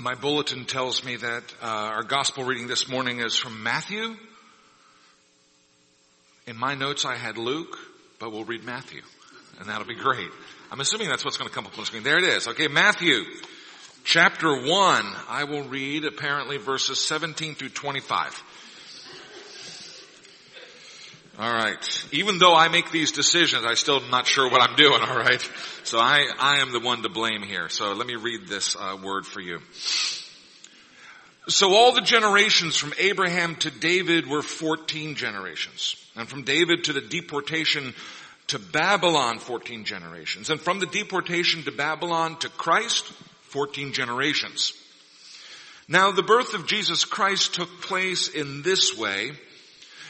My bulletin tells me that uh, our gospel reading this morning is from Matthew. In my notes I had Luke, but we'll read Matthew. And that'll be great. I'm assuming that's what's going to come up on the screen. There it is. Okay, Matthew chapter 1. I will read apparently verses 17 through 25. All right. Even though I make these decisions, I still am not sure what I'm doing, all right? So I, I am the one to blame here. So let me read this uh, word for you. So all the generations from Abraham to David were 14 generations. And from David to the deportation to Babylon, 14 generations. And from the deportation to Babylon to Christ, 14 generations. Now the birth of Jesus Christ took place in this way.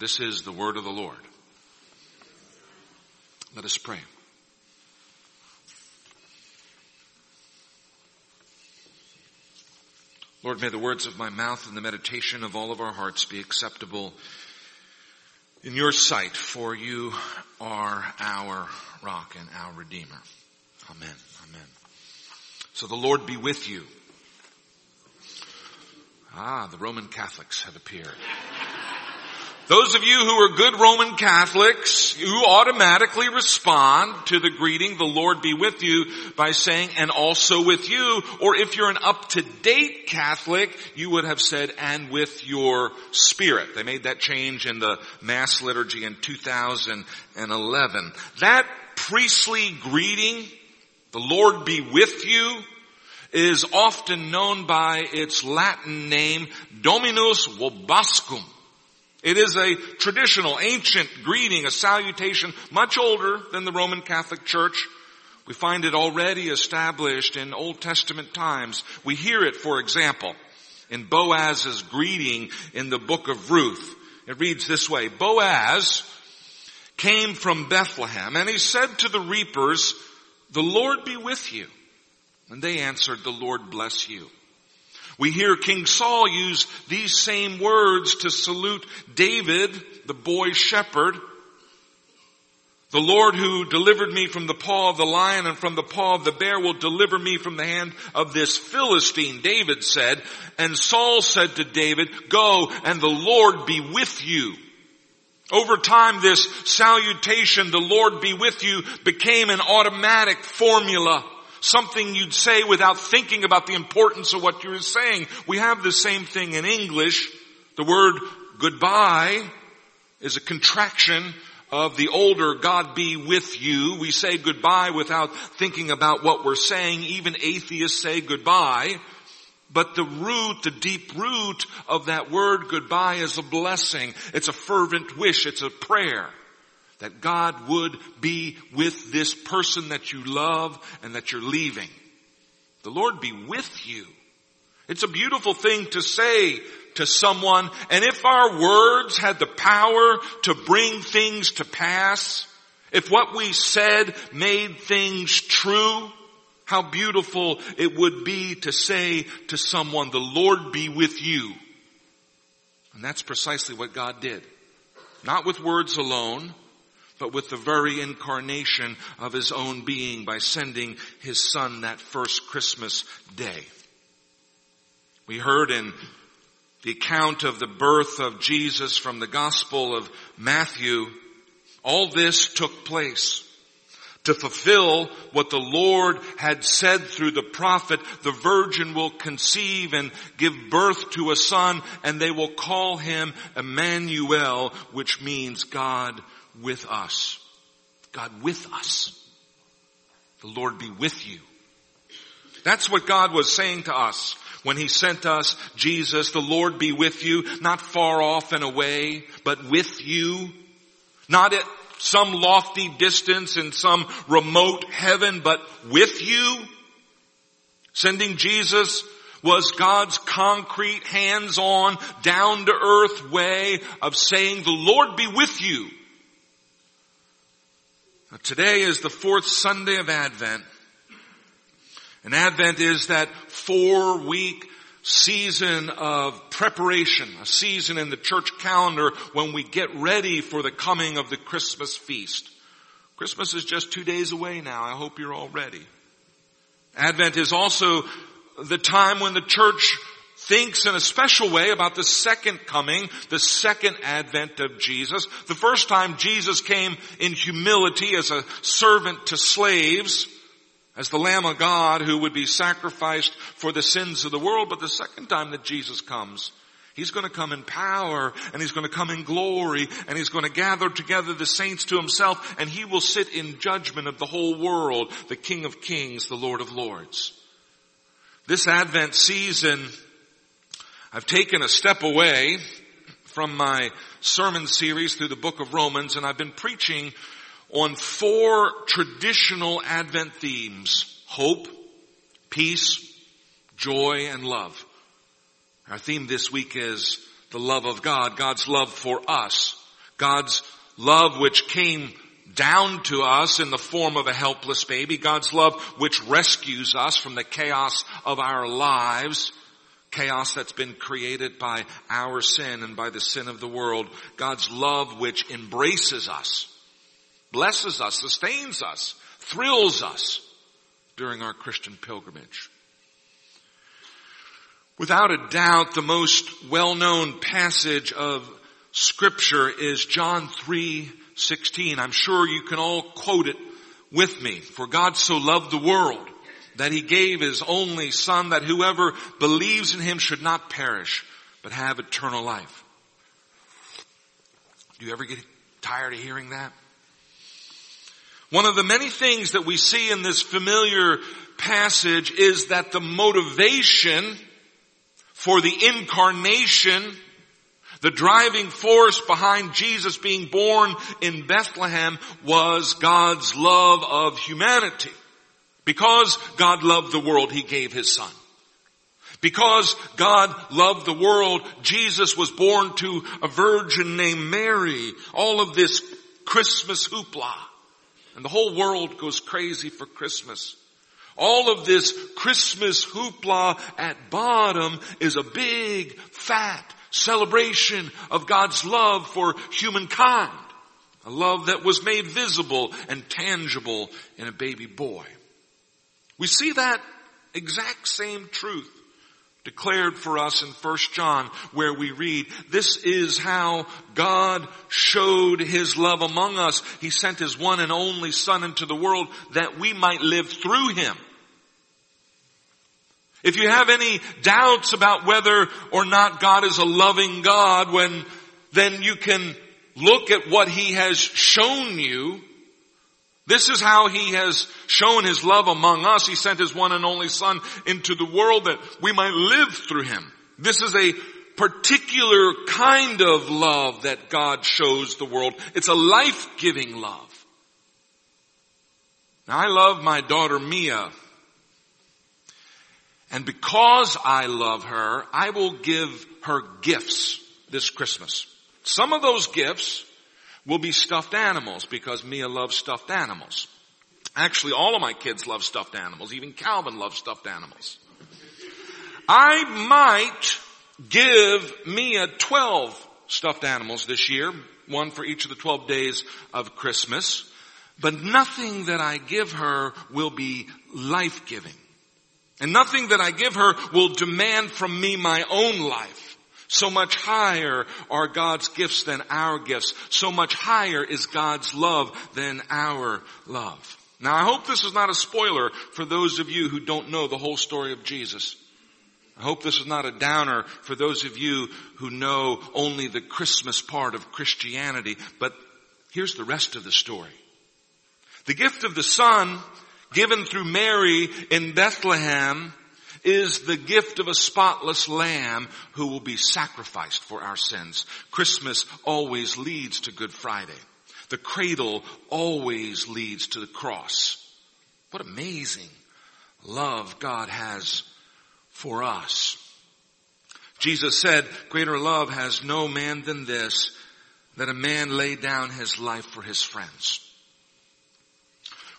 This is the word of the Lord. Let us pray. Lord, may the words of my mouth and the meditation of all of our hearts be acceptable in your sight, for you are our rock and our redeemer. Amen. Amen. So the Lord be with you. Ah, the Roman Catholics have appeared. Those of you who are good Roman Catholics, you automatically respond to the greeting, the Lord be with you, by saying, and also with you. Or if you're an up-to-date Catholic, you would have said, and with your spirit. They made that change in the Mass liturgy in 2011. That priestly greeting, the Lord be with you, is often known by its Latin name, Dominus vobiscum it is a traditional, ancient greeting, a salutation, much older than the Roman Catholic Church. We find it already established in Old Testament times. We hear it, for example, in Boaz's greeting in the book of Ruth. It reads this way, Boaz came from Bethlehem and he said to the reapers, the Lord be with you. And they answered, the Lord bless you. We hear King Saul use these same words to salute David, the boy shepherd. The Lord who delivered me from the paw of the lion and from the paw of the bear will deliver me from the hand of this Philistine, David said. And Saul said to David, go and the Lord be with you. Over time, this salutation, the Lord be with you, became an automatic formula something you'd say without thinking about the importance of what you're saying. We have the same thing in English. The word goodbye is a contraction of the older God be with you. We say goodbye without thinking about what we're saying. Even atheists say goodbye. But the root, the deep root of that word goodbye is a blessing. It's a fervent wish. It's a prayer that God would be with this person that you love and that you're leaving. The Lord be with you. It's a beautiful thing to say to someone, and if our words had the power to bring things to pass, if what we said made things true, how beautiful it would be to say to someone, the Lord be with you. And that's precisely what God did. Not with words alone, but with the very incarnation of his own being by sending his son that first Christmas day. We heard in the account of the birth of Jesus from the Gospel of Matthew, all this took place to fulfill what the Lord had said through the prophet, the virgin will conceive and give birth to a son and they will call him Emmanuel, which means God with us. God with us. The Lord be with you. That's what God was saying to us when He sent us Jesus. The Lord be with you, not far off and away, but with you. Not at some lofty distance in some remote heaven, but with you. Sending Jesus was God's concrete, hands-on, down-to-earth way of saying, the Lord be with you. Today is the fourth Sunday of Advent. And Advent is that four week season of preparation, a season in the church calendar when we get ready for the coming of the Christmas feast. Christmas is just two days away now. I hope you're all ready. Advent is also the time when the church thinks in a special way about the second coming, the second advent of Jesus. The first time Jesus came in humility as a servant to slaves as the Lamb of God who would be sacrificed for the sins of the world. But the second time that Jesus comes, He's going to come in power and He's going to come in glory and He's going to gather together the saints to Himself and He will sit in judgment of the whole world, the King of Kings, the Lord of Lords. This Advent season, I've taken a step away from my sermon series through the book of Romans and I've been preaching on four traditional Advent themes. Hope, peace, joy, and love. Our theme this week is the love of God, God's love for us, God's love which came down to us in the form of a helpless baby, God's love which rescues us from the chaos of our lives, chaos that's been created by our sin and by the sin of the world, God's love which embraces us blesses us, sustains us, thrills us during our Christian pilgrimage. Without a doubt, the most well-known passage of scripture is John 3:16. I'm sure you can all quote it with me. For God so loved the world that he gave his only son that whoever believes in him should not perish, but have eternal life. Do you ever get tired of hearing that? One of the many things that we see in this familiar passage is that the motivation for the incarnation, the driving force behind Jesus being born in Bethlehem was God's love of humanity. Because God loved the world, He gave His Son. Because God loved the world, Jesus was born to a virgin named Mary. All of this Christmas hoopla. And the whole world goes crazy for Christmas. All of this Christmas hoopla at bottom is a big, fat celebration of God's love for humankind. A love that was made visible and tangible in a baby boy. We see that exact same truth declared for us in 1 John where we read, this is how God showed his love among us. He sent his one and only son into the world that we might live through him. If you have any doubts about whether or not God is a loving God when then you can look at what he has shown you this is how he has shown his love among us. He sent his one and only son into the world that we might live through him. This is a particular kind of love that God shows the world. It's a life-giving love. Now I love my daughter Mia. And because I love her, I will give her gifts this Christmas. Some of those gifts will be stuffed animals because Mia loves stuffed animals. Actually, all of my kids love stuffed animals. Even Calvin loves stuffed animals. I might give Mia 12 stuffed animals this year, one for each of the 12 days of Christmas, but nothing that I give her will be life-giving. And nothing that I give her will demand from me my own life. So much higher are God's gifts than our gifts. So much higher is God's love than our love. Now I hope this is not a spoiler for those of you who don't know the whole story of Jesus. I hope this is not a downer for those of you who know only the Christmas part of Christianity, but here's the rest of the story. The gift of the Son given through Mary in Bethlehem is the gift of a spotless lamb who will be sacrificed for our sins. Christmas always leads to Good Friday. The cradle always leads to the cross. What amazing love God has for us. Jesus said, greater love has no man than this, that a man lay down his life for his friends.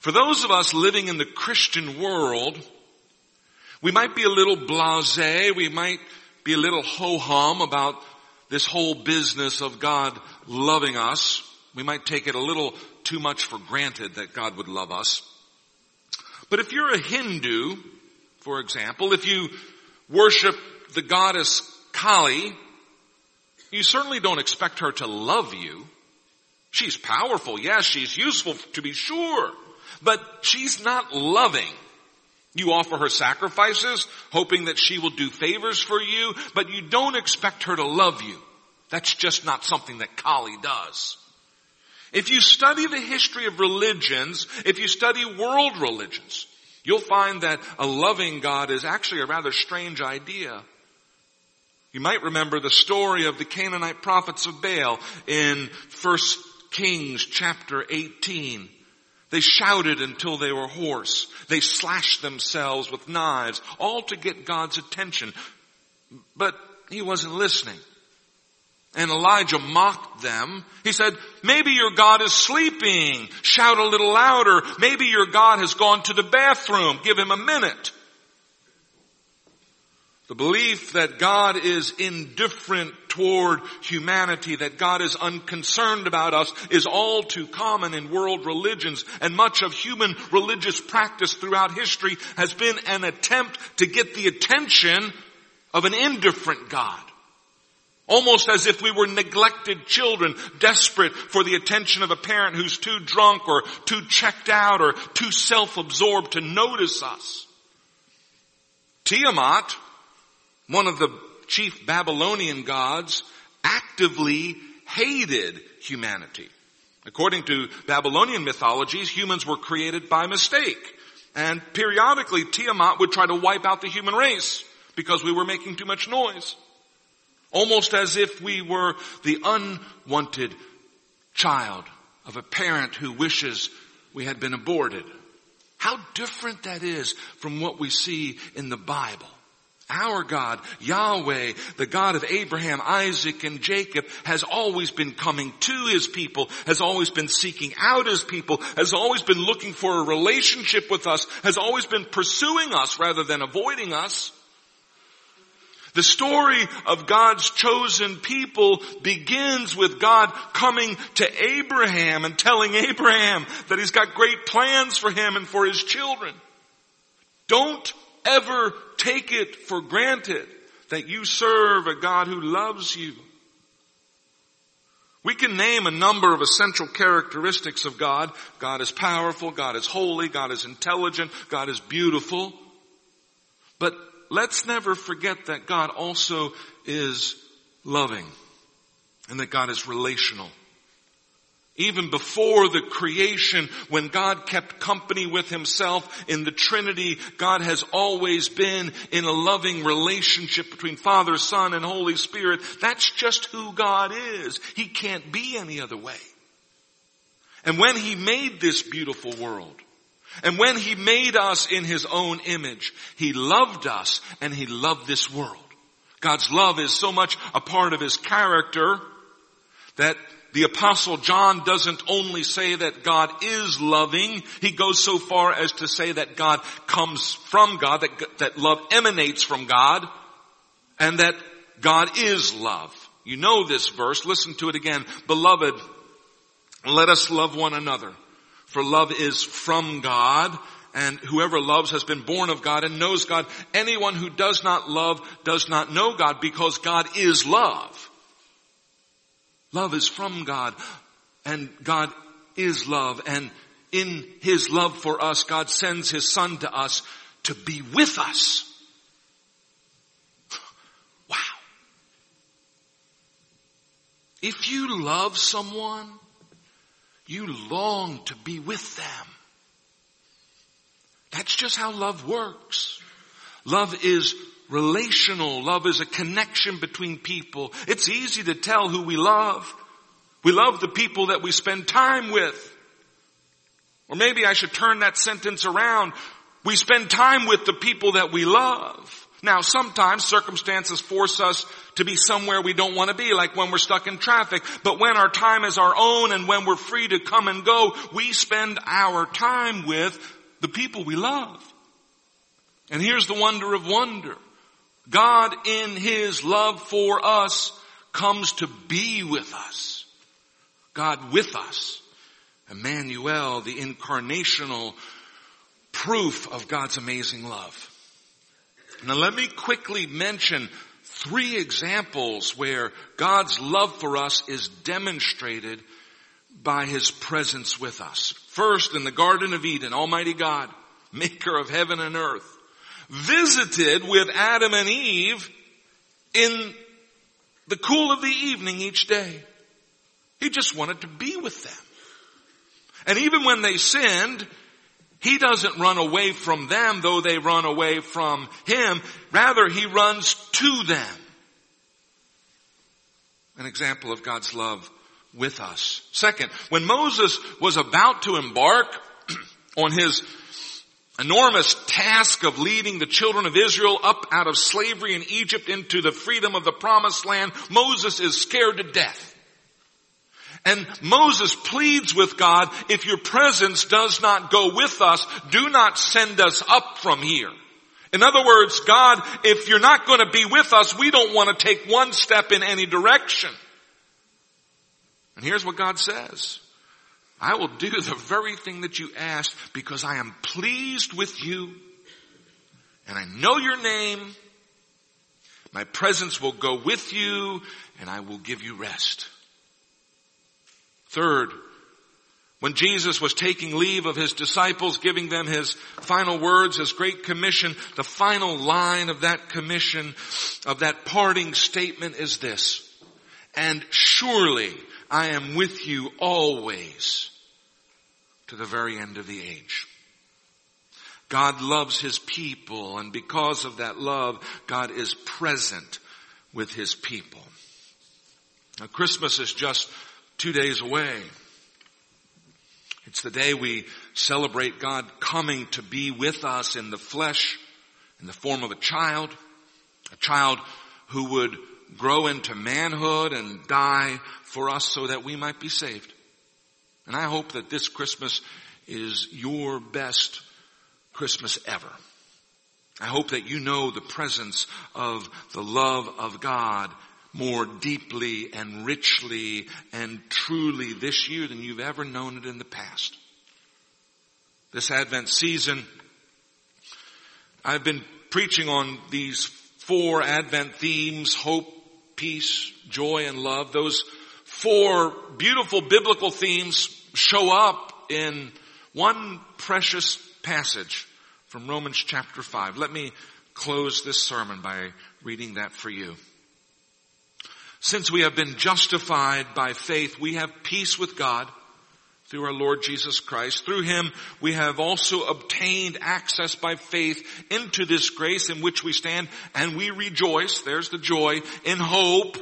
For those of us living in the Christian world, we might be a little blasé, we might be a little ho-hum about this whole business of God loving us. We might take it a little too much for granted that God would love us. But if you're a Hindu, for example, if you worship the goddess Kali, you certainly don't expect her to love you. She's powerful, yes, she's useful to be sure, but she's not loving. You offer her sacrifices, hoping that she will do favors for you, but you don't expect her to love you. That's just not something that Kali does. If you study the history of religions, if you study world religions, you'll find that a loving God is actually a rather strange idea. You might remember the story of the Canaanite prophets of Baal in 1 Kings chapter 18. They shouted until they were hoarse. They slashed themselves with knives, all to get God's attention. But he wasn't listening. And Elijah mocked them. He said, maybe your God is sleeping. Shout a little louder. Maybe your God has gone to the bathroom. Give him a minute. The belief that God is indifferent toward humanity, that God is unconcerned about us is all too common in world religions and much of human religious practice throughout history has been an attempt to get the attention of an indifferent God. Almost as if we were neglected children, desperate for the attention of a parent who's too drunk or too checked out or too self-absorbed to notice us. Tiamat one of the chief Babylonian gods, actively hated humanity. According to Babylonian mythologies, humans were created by mistake. And periodically Tiamat would try to wipe out the human race because we were making too much noise. Almost as if we were the unwanted child of a parent who wishes we had been aborted. How different that is from what we see in the Bible. Our God, Yahweh, the God of Abraham, Isaac, and Jacob, has always been coming to His people, has always been seeking out His people, has always been looking for a relationship with us, has always been pursuing us rather than avoiding us. The story of God's chosen people begins with God coming to Abraham and telling Abraham that He's got great plans for him and for his children. Don't ever take it for granted that you serve a God who loves you. We can name a number of essential characteristics of God. God is powerful, God is holy, God is intelligent, God is beautiful. But let's never forget that God also is loving and that God is relational. Even before the creation, when God kept company with himself in the Trinity, God has always been in a loving relationship between Father, Son, and Holy Spirit. That's just who God is. He can't be any other way. And when He made this beautiful world, and when He made us in His own image, He loved us and He loved this world. God's love is so much a part of His character that the apostle John doesn't only say that God is loving, he goes so far as to say that God comes from God, that, that love emanates from God, and that God is love. You know this verse, listen to it again. Beloved, let us love one another, for love is from God, and whoever loves has been born of God and knows God. Anyone who does not love does not know God because God is love. Love is from God and God is love and in His love for us, God sends His Son to us to be with us. Wow. If you love someone, you long to be with them. That's just how love works. Love is relational. Love is a connection between people. It's easy to tell who we love. We love the people that we spend time with. Or maybe I should turn that sentence around. We spend time with the people that we love. Now sometimes circumstances force us to be somewhere we don't want to be, like when we're stuck in traffic. But when our time is our own and when we're free to come and go, we spend our time with the people we love. And here's the wonder of wonder. God in His love for us comes to be with us. God with us. Emmanuel, the incarnational proof of God's amazing love. Now let me quickly mention three examples where God's love for us is demonstrated by His presence with us. First, in the Garden of Eden, Almighty God, maker of heaven and earth, visited with Adam and Eve in the cool of the evening each day. He just wanted to be with them. And even when they sinned, he doesn't run away from them though they run away from him. Rather, he runs to them. An example of God's love with us. Second, when Moses was about to embark on his enormous task of leading the children of Israel up out of slavery in Egypt into the freedom of the promised land, Moses is scared to death. And Moses pleads with God, if your presence does not go with us, do not send us up from here. In other words, God, if you're not going to be with us, we don't want to take one step in any direction. And here's what God says. I will do the very thing that you asked because I am pleased with you and I know your name. My presence will go with you and I will give you rest. Third, when Jesus was taking leave of his disciples, giving them his final words, his great commission, the final line of that commission, of that parting statement is this. And surely I am with you always to the very end of the age. God loves his people and because of that love, God is present with his people. Now Christmas is just two days away. It's the day we celebrate God coming to be with us in the flesh, in the form of a child, a child who would grow into manhood and die for us so that we might be saved. And I hope that this Christmas is your best Christmas ever. I hope that you know the presence of the love of God more deeply and richly and truly this year than you've ever known it in the past. This Advent season, I've been preaching on these four Advent themes, hope, peace, joy, and love. Those four beautiful biblical themes show up in one precious passage from Romans chapter 5. Let me close this sermon by reading that for you. Since we have been justified by faith, we have peace with God through our Lord Jesus Christ. Through Him, we have also obtained access by faith into this grace in which we stand and we rejoice, there's the joy, in hope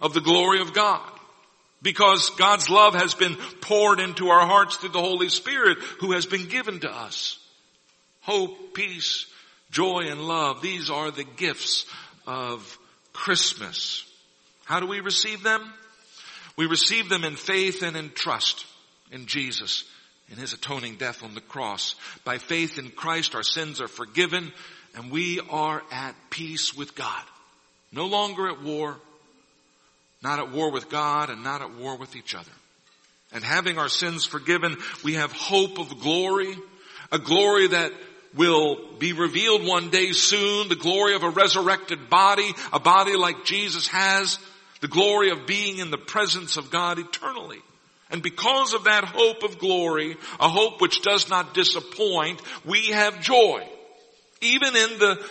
of the glory of God. Because God's love has been poured into our hearts through the Holy Spirit who has been given to us. Hope, peace, joy, and love. These are the gifts of Christmas. How do we receive them? We receive them in faith and in trust in Jesus, in His atoning death on the cross. By faith in Christ, our sins are forgiven and we are at peace with God. No longer at war, not at war with God and not at war with each other. And having our sins forgiven, we have hope of glory, a glory that will be revealed one day soon, the glory of a resurrected body, a body like Jesus has, the glory of being in the presence of God eternally. And because of that hope of glory, a hope which does not disappoint, we have joy. Even in the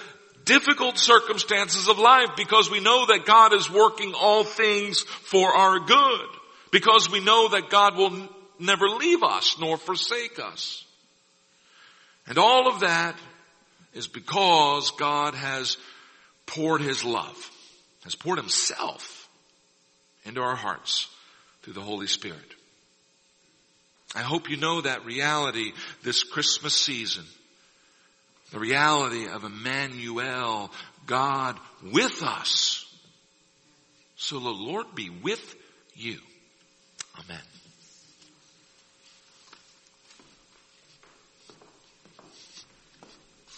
difficult circumstances of life because we know that God is working all things for our good. Because we know that God will n- never leave us nor forsake us. And all of that is because God has poured His love, has poured Himself into our hearts through the Holy Spirit. I hope you know that reality this Christmas season. The reality of Emmanuel, God with us. So the Lord be with you. Amen.